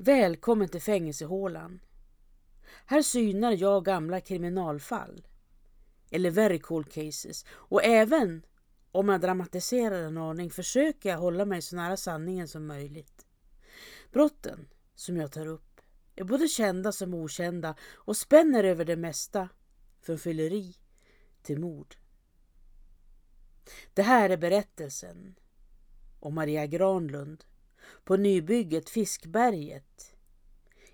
Välkommen till fängelsehålan. Här synar jag gamla kriminalfall. Eller very cool cases. Och även om jag dramatiserar en aning försöker jag hålla mig så nära sanningen som möjligt. Brotten som jag tar upp är både kända som okända och spänner över det mesta från fylleri till mord. Det här är berättelsen om Maria Granlund på nybygget Fiskberget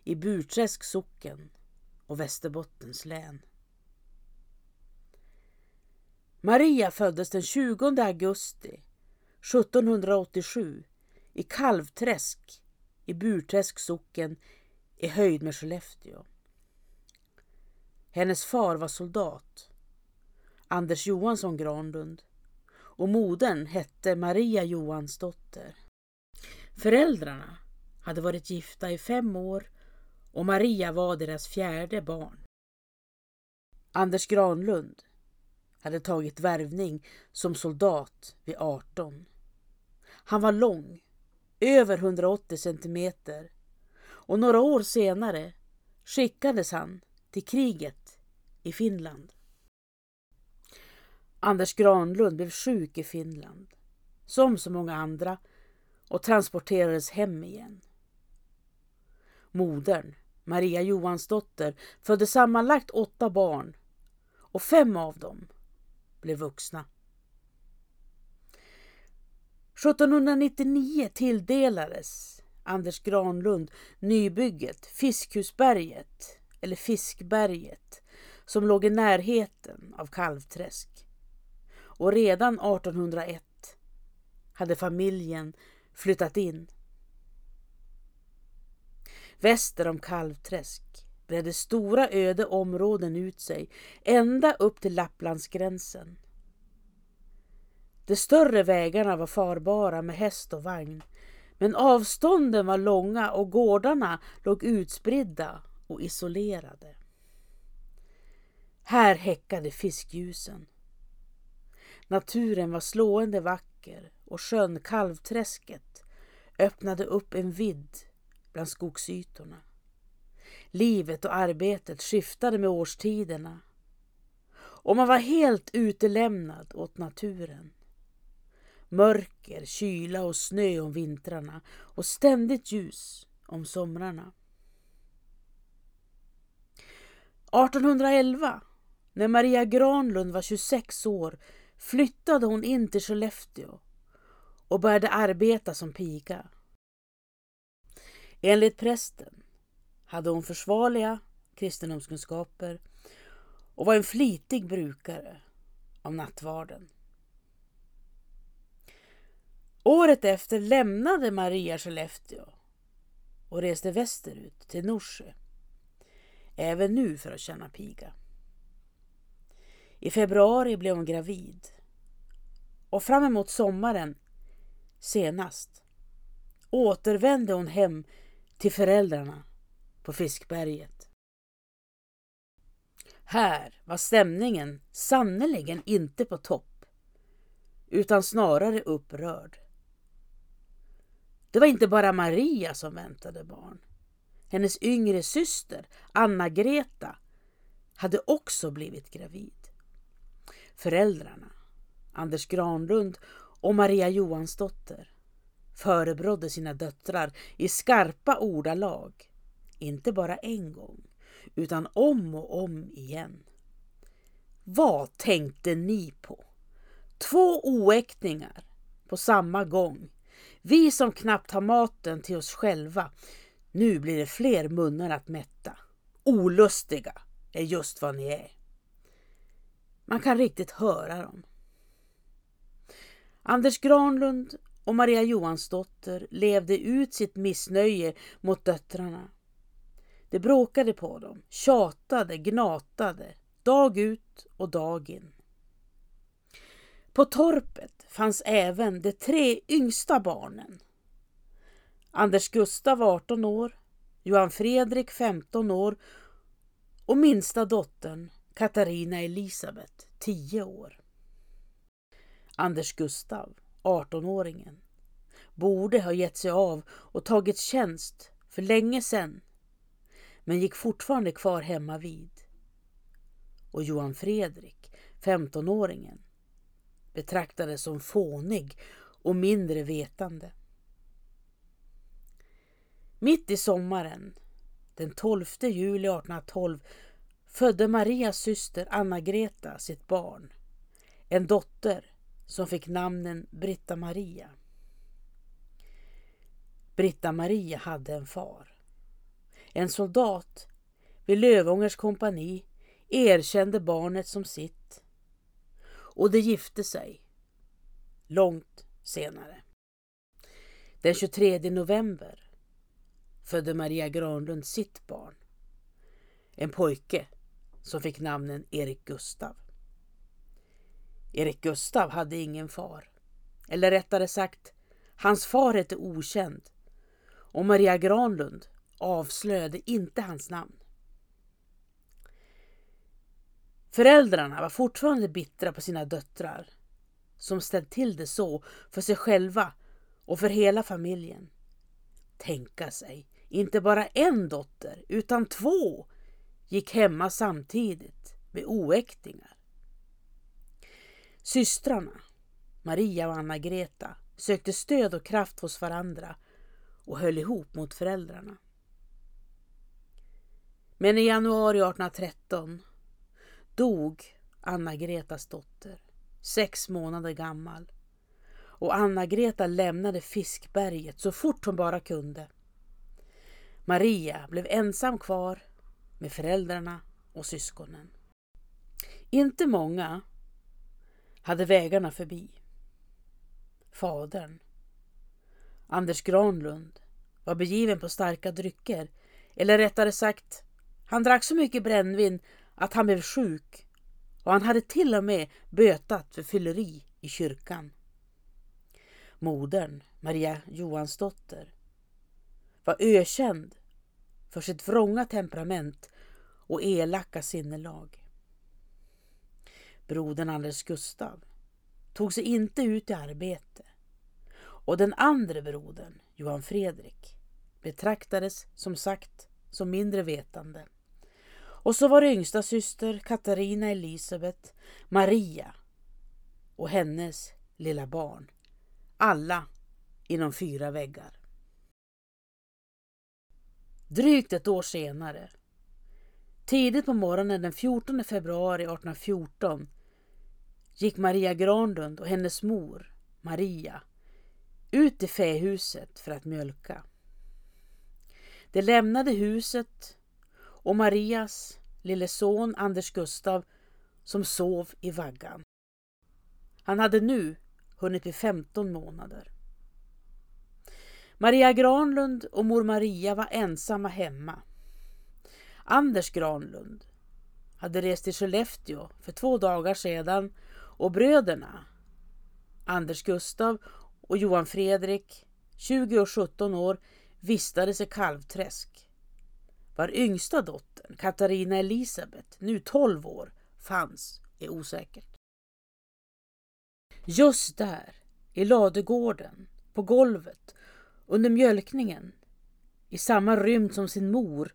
i Burträsk socken och Västerbottens län. Maria föddes den 20 augusti 1787 i Kalvträsk i Burträsk socken i höjd med Skellefteå. Hennes far var soldat, Anders Johansson Granlund, och modern hette Maria Johansdotter. Föräldrarna hade varit gifta i fem år och Maria var deras fjärde barn. Anders Granlund hade tagit värvning som soldat vid 18. Han var lång, över 180 centimeter och några år senare skickades han till kriget i Finland. Anders Granlund blev sjuk i Finland, som så många andra, och transporterades hem igen. Modern, Maria Johansdotter, födde sammanlagt åtta barn och fem av dem blev vuxna. 1799 tilldelades Anders Granlund nybygget Fiskhusberget, eller Fiskberget, som låg i närheten av Kalvträsk. Och redan 1801 hade familjen flyttat in. Väster om Kalvträsk bredde stora öde områden ut sig ända upp till Lapplandsgränsen. De större vägarna var farbara med häst och vagn men avstånden var långa och gårdarna låg utspridda och isolerade. Här häckade fiskljusen. Naturen var slående vacker och sjön Kalvträsket öppnade upp en vidd bland skogsytorna. Livet och arbetet skiftade med årstiderna och man var helt utelämnad åt naturen. Mörker, kyla och snö om vintrarna och ständigt ljus om somrarna. 1811, när Maria Granlund var 26 år, flyttade hon in till Skellefteå och började arbeta som piga. Enligt prästen hade hon försvarliga kristendomskunskaper och var en flitig brukare av nattvarden. Året efter lämnade Maria Skellefteå och reste västerut till Norsjö. Även nu för att känna piga. I februari blev hon gravid och fram emot sommaren senast återvände hon hem till föräldrarna på Fiskberget. Här var stämningen sannerligen inte på topp utan snarare upprörd. Det var inte bara Maria som väntade barn. Hennes yngre syster, Anna-Greta, hade också blivit gravid. Föräldrarna, Anders Granlund och Maria Johansdotter, förebrådde sina döttrar i skarpa ordalag. Inte bara en gång, utan om och om igen. Vad tänkte ni på? Två oäktingar på samma gång. Vi som knappt har maten till oss själva. Nu blir det fler munnar att mätta. Olustiga är just vad ni är. Man kan riktigt höra dem. Anders Granlund och Maria Johansdotter levde ut sitt missnöje mot döttrarna. De bråkade på dem, tjatade, gnatade, dag ut och dag in. På torpet fanns även de tre yngsta barnen. Anders Gustav 18 år, Johan Fredrik 15 år och minsta dottern Katarina Elisabet 10 år. Anders Gustav 18-åringen, borde ha gett sig av och tagit tjänst för länge sedan men gick fortfarande kvar hemma vid. Och Johan Fredrik, 15-åringen, betraktades som fånig och mindre vetande. Mitt i sommaren, den 12 juli 1812, födde Marias syster Anna-Greta sitt barn, en dotter som fick namnen Britta Maria. Britta Maria hade en far. En soldat vid Lövångers kompani erkände barnet som sitt och de gifte sig långt senare. Den 23 november födde Maria Granlund sitt barn. En pojke som fick namnen Erik Gustav. Erik Gustav hade ingen far. Eller rättare sagt, hans far hette okänd och Maria Granlund avslöjade inte hans namn. Föräldrarna var fortfarande bittra på sina döttrar som ställt till det så för sig själva och för hela familjen. Tänka sig, inte bara en dotter utan två gick hemma samtidigt med oäktingar. Systrarna, Maria och Anna-Greta, sökte stöd och kraft hos varandra och höll ihop mot föräldrarna. Men i januari 1813 dog Anna-Gretas dotter, sex månader gammal. Och Anna-Greta lämnade Fiskberget så fort hon bara kunde. Maria blev ensam kvar med föräldrarna och syskonen. Inte många hade vägarna förbi. Fadern, Anders Granlund, var begiven på starka drycker. Eller rättare sagt, han drack så mycket brännvin att han blev sjuk och han hade till och med bötat för fylleri i kyrkan. Modern, Maria Johansdotter, var ökänd för sitt vrånga temperament och elaka sinnelag. Brodern Anders Gustav tog sig inte ut i arbete och den andra brodern, Johan Fredrik, betraktades som sagt som mindre vetande. Och så var det yngsta syster Katarina Elisabet, Maria och hennes lilla barn. Alla inom fyra väggar. Drygt ett år senare, tidigt på morgonen den 14 februari 1814, gick Maria Granlund och hennes mor, Maria, ut i fähuset för att mjölka. De lämnade huset och Marias lille son Anders Gustav som sov i vaggan. Han hade nu hunnit bli 15 månader. Maria Granlund och mor Maria var ensamma hemma. Anders Granlund hade rest till Skellefteå för två dagar sedan och bröderna Anders Gustav och Johan Fredrik, 20 och 17 år, vistades i Kalvträsk. Var yngsta dottern, Katarina Elisabet, nu 12 år, fanns är osäkert. Just där, i ladugården, på golvet, under mjölkningen, i samma rymd som sin mor,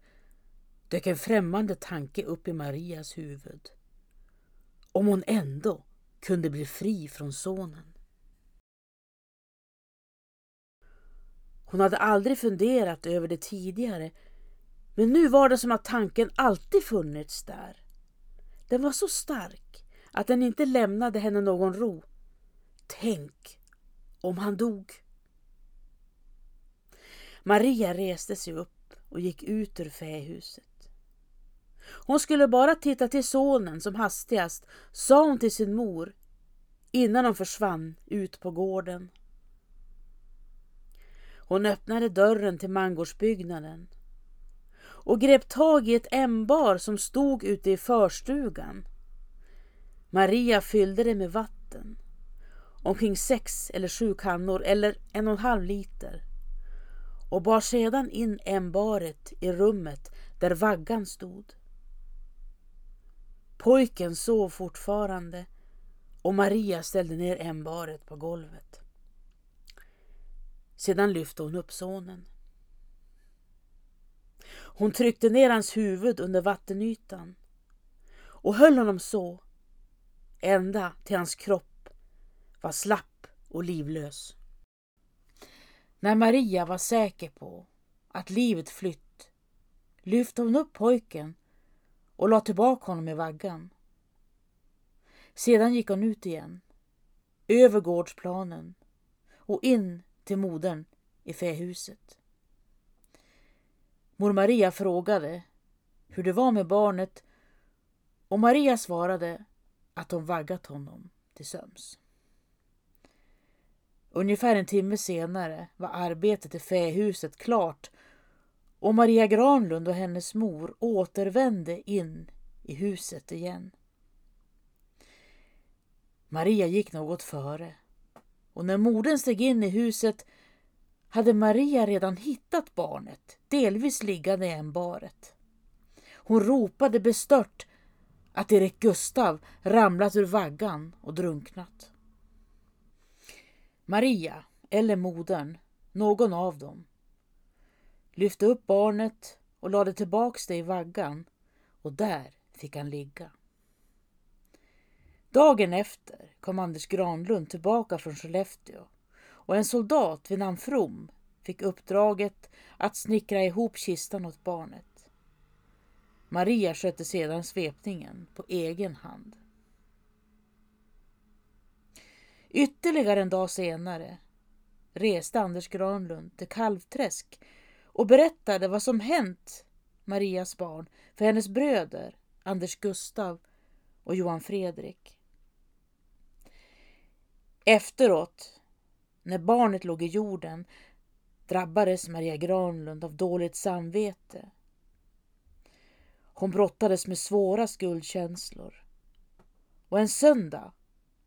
dök en främmande tanke upp i Marias huvud. Om hon ändå kunde bli fri från sonen. Hon hade aldrig funderat över det tidigare men nu var det som att tanken alltid funnits där. Den var så stark att den inte lämnade henne någon ro. Tänk om han dog. Maria reste sig upp och gick ut ur fähuset. Hon skulle bara titta till sonen som hastigast, sa hon till sin mor innan hon försvann ut på gården. Hon öppnade dörren till mangårdsbyggnaden och grep tag i ett ämbar som stod ute i förstugan. Maria fyllde det med vatten, omkring sex eller sju kannor eller en och en halv liter och bar sedan in ämbaret i rummet där vaggan stod. Pojken sov fortfarande och Maria ställde ner ämbaret på golvet. Sedan lyfte hon upp sonen. Hon tryckte ner hans huvud under vattenytan och höll honom så ända till hans kropp var slapp och livlös. När Maria var säker på att livet flytt lyfte hon upp pojken och la tillbaka honom i vaggan. Sedan gick hon ut igen, över gårdsplanen och in till modern i fähuset. Mor Maria frågade hur det var med barnet och Maria svarade att hon vaggat honom till söms. Ungefär en timme senare var arbetet i fähuset klart och Maria Granlund och hennes mor återvände in i huset igen. Maria gick något före och när modern steg in i huset hade Maria redan hittat barnet, delvis liggande i ämbaret. Hon ropade bestört att Erik Gustav ramlat ur vaggan och drunknat. Maria, eller modern, någon av dem, lyfte upp barnet och lade tillbaks det i vaggan och där fick han ligga. Dagen efter kom Anders Granlund tillbaka från Skellefteå och en soldat vid namn From fick uppdraget att snickra ihop kistan åt barnet. Maria skötte sedan svepningen på egen hand. Ytterligare en dag senare reste Anders Granlund till Kalvträsk och berättade vad som hänt Marias barn för hennes bröder Anders Gustav och Johan Fredrik. Efteråt, när barnet låg i jorden, drabbades Maria Granlund av dåligt samvete. Hon brottades med svåra skuldkänslor. Och en söndag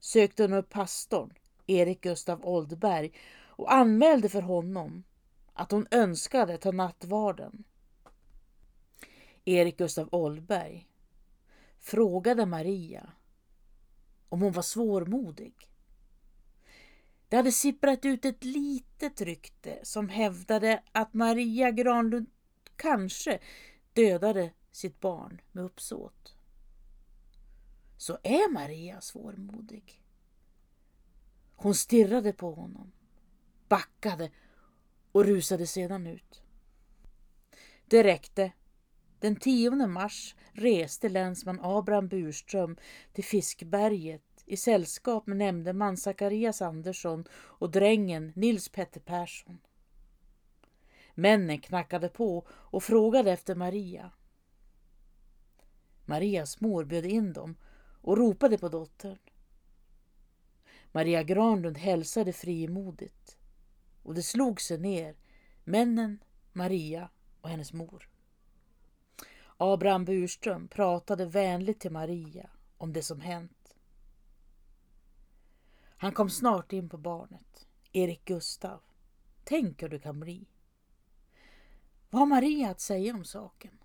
sökte hon upp pastorn, Erik Gustav Oldberg, och anmälde för honom att hon önskade ta nattvarden. Erik Gustav Oldberg frågade Maria om hon var svårmodig. Det hade sipprat ut ett litet rykte som hävdade att Maria Granlund kanske dödade sitt barn med uppsåt. Så är Maria svårmodig. Hon stirrade på honom, backade och rusade sedan ut. Det räckte. Den 10 mars reste länsman Abraham Burström till Fiskberget i sällskap med nämndeman Zacharias Andersson och drängen Nils Petter Persson. Männen knackade på och frågade efter Maria. Marias mor bjöd in dem och ropade på dottern. Maria Granlund hälsade frimodigt och det slog sig ner, männen, Maria och hennes mor. Abraham Burström pratade vänligt till Maria om det som hänt han kom snart in på barnet. Erik Gustav. Tänk hur du kan bli. Vad har Maria att säga om saken?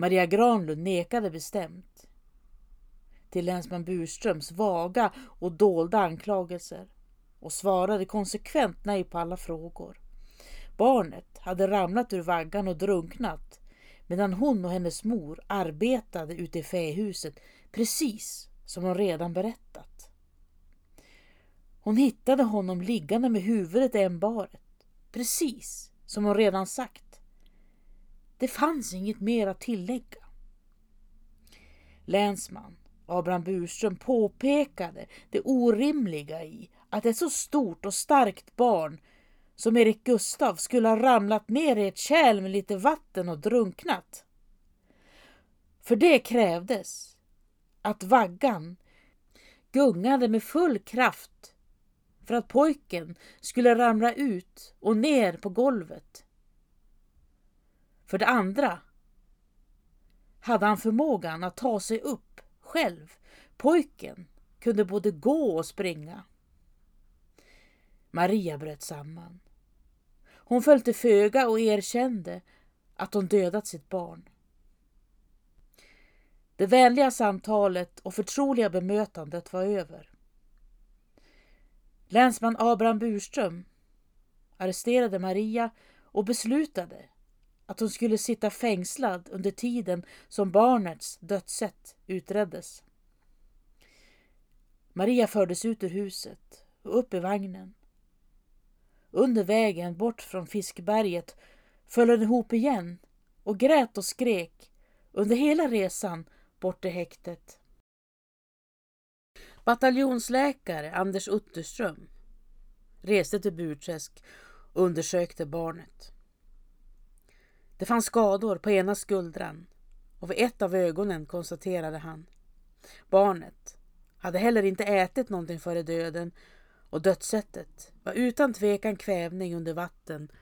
Maria Granlund nekade bestämt till länsman Burströms vaga och dolda anklagelser och svarade konsekvent nej på alla frågor. Barnet hade ramlat ur vaggan och drunknat medan hon och hennes mor arbetade ute i fähuset precis som hon redan berättat. Hon hittade honom liggande med huvudet i ämbaret, precis som hon redan sagt. Det fanns inget mer att tillägga. Länsman Abraham Burström påpekade det orimliga i att ett så stort och starkt barn som Erik Gustav skulle ha ramlat ner i ett kärl med lite vatten och drunknat. För det krävdes att vaggan gungade med full kraft för att pojken skulle ramla ut och ner på golvet. För det andra hade han förmågan att ta sig upp själv. Pojken kunde både gå och springa. Maria bröt samman. Hon föll till föga och erkände att hon dödat sitt barn. Det vänliga samtalet och förtroliga bemötandet var över. Länsman Abraham Burström arresterade Maria och beslutade att hon skulle sitta fängslad under tiden som barnets dödssätt utreddes. Maria fördes ut ur huset och upp i vagnen. Under vägen bort från Fiskberget föll hon ihop igen och grät och skrek under hela resan bort till häktet. Bataljonsläkare Anders Utterström reste till Burträsk och undersökte barnet. Det fanns skador på ena skuldran och vid ett av ögonen konstaterade han. Barnet hade heller inte ätit någonting före döden och dödssättet var utan tvekan kvävning under vatten,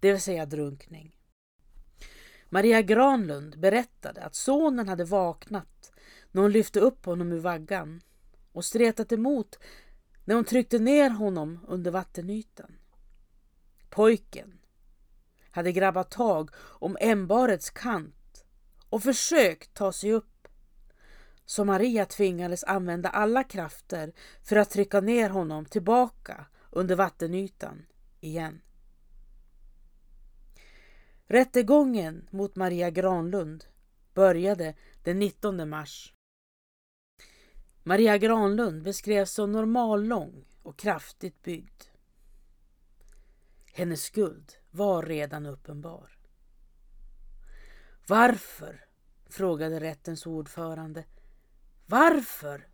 det vill säga drunkning. Maria Granlund berättade att sonen hade vaknat när hon lyfte upp honom ur vaggan och stretat emot när hon tryckte ner honom under vattenytan. Pojken hade grabbat tag om ämbarets kant och försökt ta sig upp. Så Maria tvingades använda alla krafter för att trycka ner honom tillbaka under vattenytan igen. Rättegången mot Maria Granlund började den 19 mars. Maria Granlund beskrevs som normallång och kraftigt byggd. Hennes skuld var redan uppenbar. Varför, frågade rättens ordförande, varför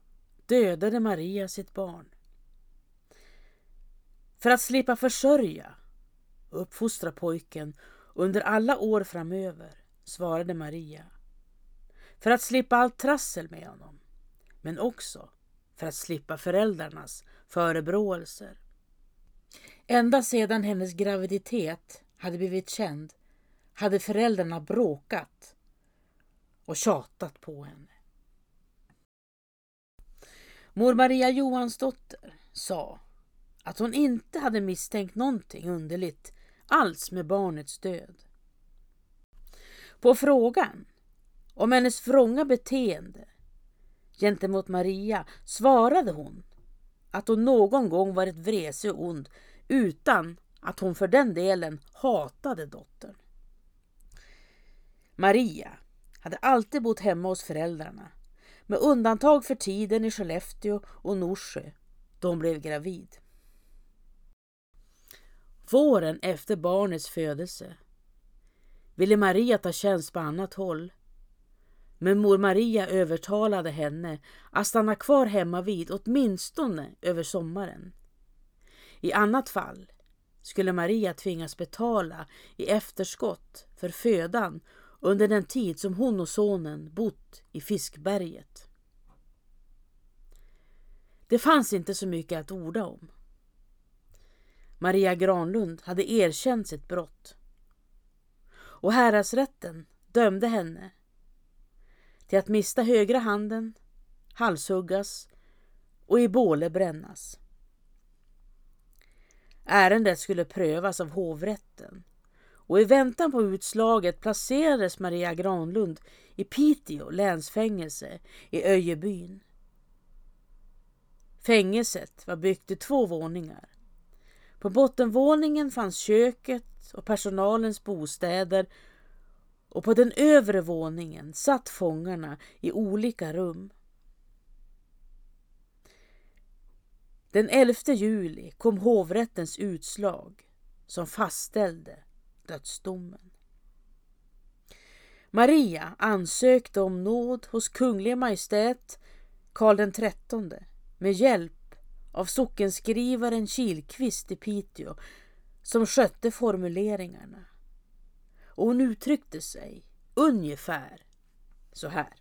dödade Maria sitt barn? För att slippa försörja och uppfostra pojken under alla år framöver, svarade Maria. För att slippa allt trassel med honom, men också för att slippa föräldrarnas förebråelser. Ända sedan hennes graviditet hade blivit känd hade föräldrarna bråkat och tjatat på henne. Mor Maria Johansdotter sa att hon inte hade misstänkt någonting underligt alls med barnets död. På frågan om hennes vrånga beteende gentemot Maria svarade hon att hon någon gång varit vresig och ond utan att hon för den delen hatade dottern. Maria hade alltid bott hemma hos föräldrarna med undantag för tiden i Skellefteå och Norsjö då hon blev gravid. Våren efter barnets födelse ville Maria ta tjänst på annat håll. Men mor Maria övertalade henne att stanna kvar hemma vid åtminstone över sommaren. I annat fall skulle Maria tvingas betala i efterskott för födan under den tid som hon och sonen bott i Fiskberget. Det fanns inte så mycket att orda om. Maria Granlund hade erkänt sitt brott. Och häradsrätten dömde henne till att mista högra handen, halshuggas och i båle brännas. Ärendet skulle prövas av hovrätten och i väntan på utslaget placerades Maria Granlund i Piteå länsfängelse i Öjebyn. Fängelset var byggt i två våningar. På bottenvåningen fanns köket och personalens bostäder och på den övre våningen satt fångarna i olika rum. Den 11 juli kom hovrättens utslag som fastställde dödsdomen. Maria ansökte om nåd hos Kunglig Majestät Karl XIII med hjälp av sockenskrivaren Kilqvist i Piteå som skötte formuleringarna. Och hon uttryckte sig ungefär så här.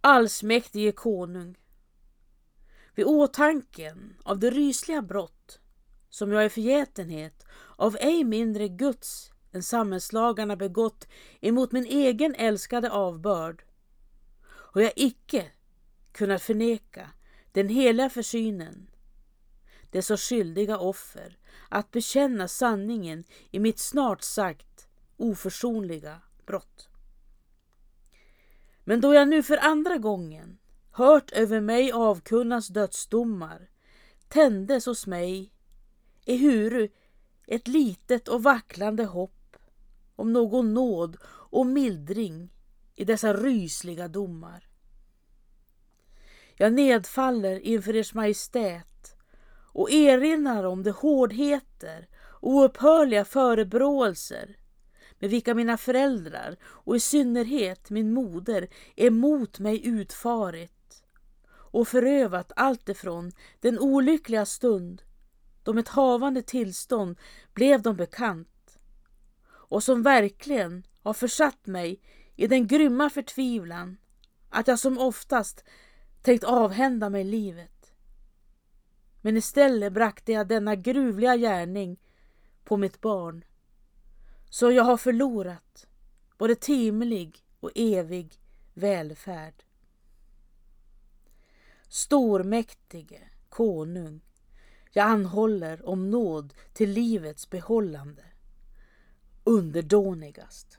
Allsmäktige konung vid åtanken av det rysliga brott som jag i förgätenhet av ej mindre Guds än samhällslagarna begått emot min egen älskade avbörd och jag icke kunnat förneka den heliga försynen, det så skyldiga offer att bekänna sanningen i mitt snart sagt oförsonliga brott. Men då jag nu för andra gången hört över mig avkunnas dödsdomar tändes hos mig ehuru ett litet och vacklande hopp om någon nåd och mildring i dessa rysliga domar. Jag nedfaller inför ers majestät och erinrar om de hårdheter och oupphörliga förebråelser med vilka mina föräldrar och i synnerhet min moder emot mig utfarit och förövat alltifrån den olyckliga stund då mitt havande tillstånd blev dem bekant och som verkligen har försatt mig i den grymma förtvivlan att jag som oftast tänkt avhända mig livet. Men istället brakte jag denna gruvliga gärning på mitt barn. Så jag har förlorat både timlig och evig välfärd. Stormäktige konung, jag anhåller om nåd till livets behållande. Underdånigast.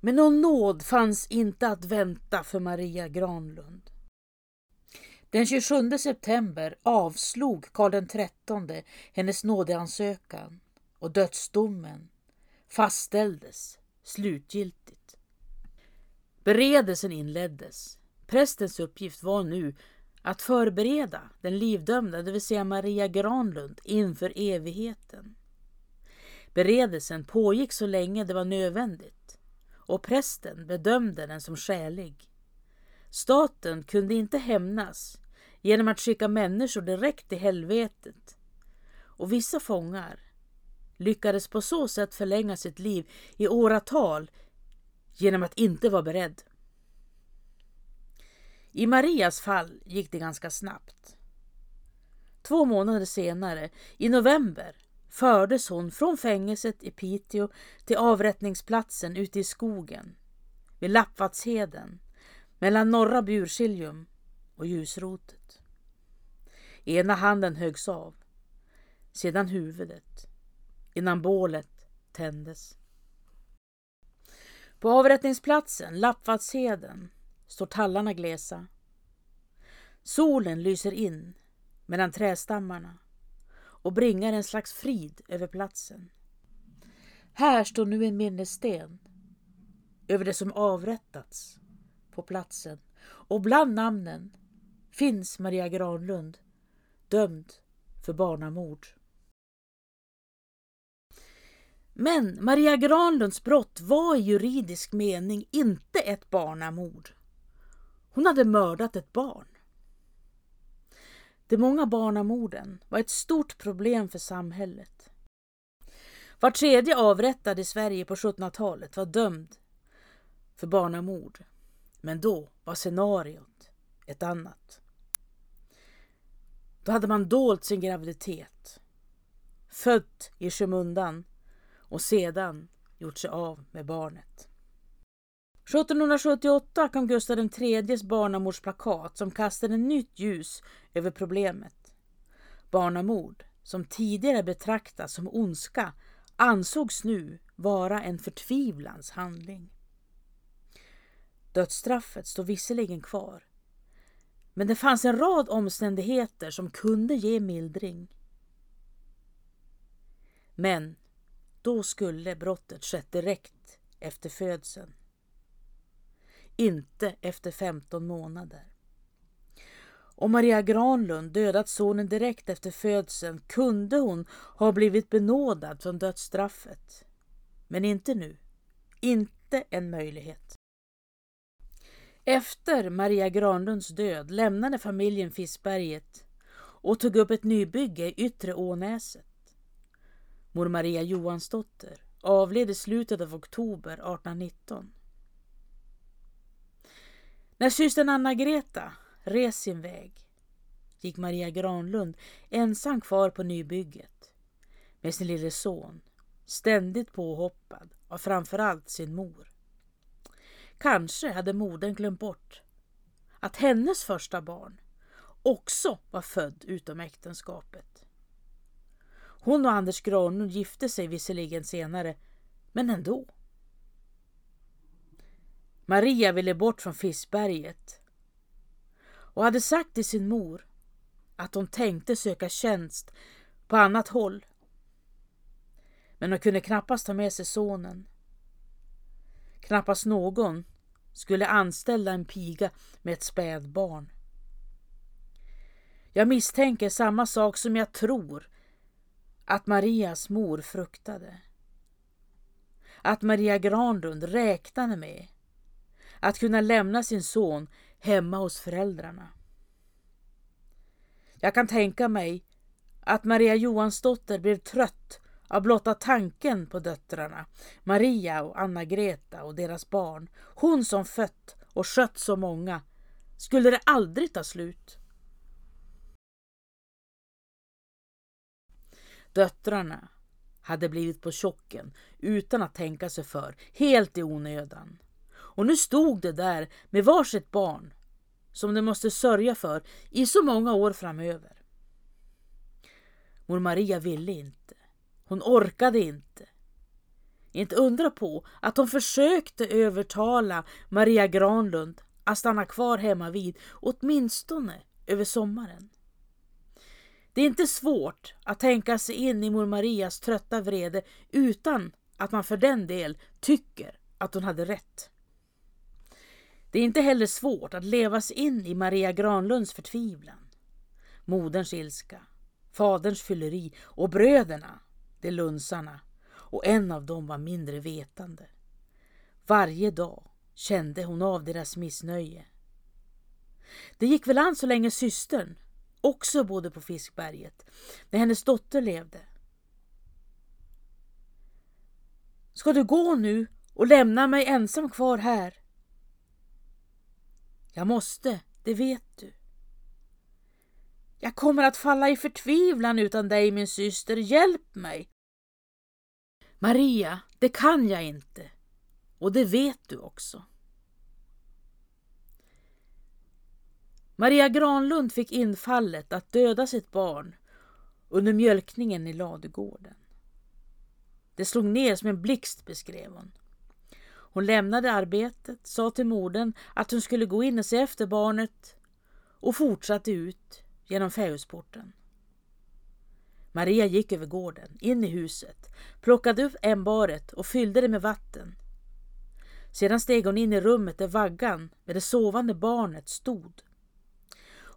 Men någon nåd fanns inte att vänta för Maria Granlund. Den 27 september avslog Karl XIII hennes nådeansökan och dödsdomen fastställdes slutgiltigt. Beredelsen inleddes. Prästens uppgift var nu att förbereda den livdömda, det vill säga Maria Granlund, inför evigheten. Beredelsen pågick så länge det var nödvändigt och prästen bedömde den som skälig. Staten kunde inte hämnas genom att skicka människor direkt till helvetet och vissa fångar lyckades på så sätt förlänga sitt liv i åratal genom att inte vara beredd. I Marias fall gick det ganska snabbt. Två månader senare, i november, fördes hon från fängelset i Piteå till avrättningsplatsen ute i skogen vid Lappvattsheden mellan norra Bursiljum och ljusrotet. Ena handen höggs av, sedan huvudet, innan bålet tändes. På avrättningsplatsen, Lappvadsheden står tallarna glesa. Solen lyser in mellan trästammarna och bringar en slags frid över platsen. Här står nu en minnessten över det som avrättats på platsen och bland namnen finns Maria Granlund dömd för barnamord. Men Maria Granlunds brott var i juridisk mening inte ett barnamord. Hon hade mördat ett barn. De många barnamorden var ett stort problem för samhället. Var tredje avrättad i Sverige på 1700-talet var dömd för barnamord. Men då var scenariot ett annat. Då hade man dolt sin graviditet, fött i skymundan och sedan gjort sig av med barnet. 1778 kom Gustav IIIs barnamordsplakat som kastade nytt ljus över problemet. Barnamord, som tidigare betraktats som ondska, ansågs nu vara en förtvivlans handling. Dödsstraffet står visserligen kvar, men det fanns en rad omständigheter som kunde ge mildring. Men då skulle brottet skett direkt efter födseln. Inte efter 15 månader. Om Maria Granlund dödat sonen direkt efter födseln kunde hon ha blivit benådad från dödsstraffet. Men inte nu. Inte en möjlighet. Efter Maria Granlunds död lämnade familjen Fiskberget och tog upp ett nybygge i Yttre Ånäset. Mor Maria Johansdotter avled i slutet av oktober 1819. När systern Anna-Greta res sin väg gick Maria Granlund ensam kvar på nybygget med sin lille son, ständigt påhoppad av framförallt sin mor. Kanske hade modern glömt bort att hennes första barn också var född utom äktenskapet. Hon och Anders Granlund gifte sig visserligen senare, men ändå. Maria ville bort från Fiskberget och hade sagt till sin mor att hon tänkte söka tjänst på annat håll. Men hon kunde knappast ta med sig sonen. Knappast någon skulle anställa en piga med ett spädbarn. Jag misstänker samma sak som jag tror att Marias mor fruktade. Att Maria Granlund räknade med att kunna lämna sin son hemma hos föräldrarna. Jag kan tänka mig att Maria Johansdotter blev trött av blotta tanken på döttrarna, Maria och Anna-Greta och deras barn. Hon som fött och skött så många. Skulle det aldrig ta slut? Döttrarna hade blivit på chocken utan att tänka sig för, helt i onödan. Och nu stod de där med varsitt barn som de måste sörja för i så många år framöver. Mor Maria ville inte. Hon orkade inte. Inte undra på att hon försökte övertala Maria Granlund att stanna kvar hemma vid åtminstone över sommaren. Det är inte svårt att tänka sig in i mor Marias trötta vrede utan att man för den del tycker att hon hade rätt. Det är inte heller svårt att leva sig in i Maria Granlunds förtvivlan. Moderns ilska, faderns fylleri och bröderna, de lunsarna, och en av dem var mindre vetande. Varje dag kände hon av deras missnöje. Det gick väl an så länge systern också bodde på Fiskberget, när hennes dotter levde. Ska du gå nu och lämna mig ensam kvar här? Jag måste, det vet du. Jag kommer att falla i förtvivlan utan dig, min syster. Hjälp mig! Maria, det kan jag inte. Och det vet du också. Maria Granlund fick infallet att döda sitt barn under mjölkningen i ladugården. Det slog ner som en blixt, beskrev hon. Hon lämnade arbetet, sa till modern att hon skulle gå in och se efter barnet och fortsatte ut genom fähusporten. Maria gick över gården, in i huset, plockade upp ämbaret och fyllde det med vatten. Sedan steg hon in i rummet där vaggan med det sovande barnet stod.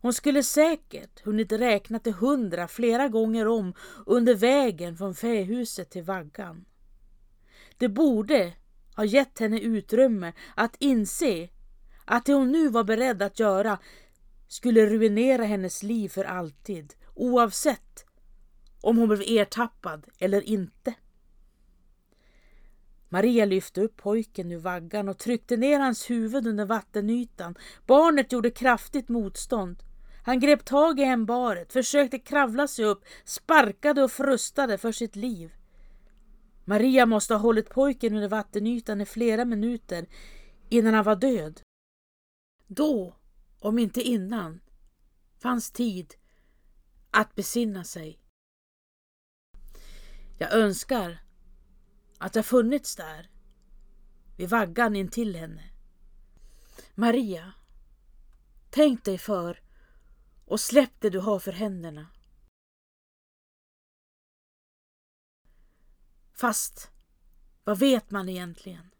Hon skulle säkert hunnit räkna till hundra flera gånger om under vägen från fähuset till vaggan. Det borde ha gett henne utrymme att inse att det hon nu var beredd att göra skulle ruinera hennes liv för alltid, oavsett om hon blev ertappad eller inte. Maria lyfte upp pojken ur vaggan och tryckte ner hans huvud under vattenytan. Barnet gjorde kraftigt motstånd. Han grep tag i hembaret, försökte kravla sig upp, sparkade och frustade för sitt liv. Maria måste ha hållit pojken under vattenytan i flera minuter innan han var död. Då, om inte innan, fanns tid att besinna sig. Jag önskar att jag funnits där, vid vaggan intill henne. Maria, tänk dig för och släpp det du har för händerna. Fast vad vet man egentligen?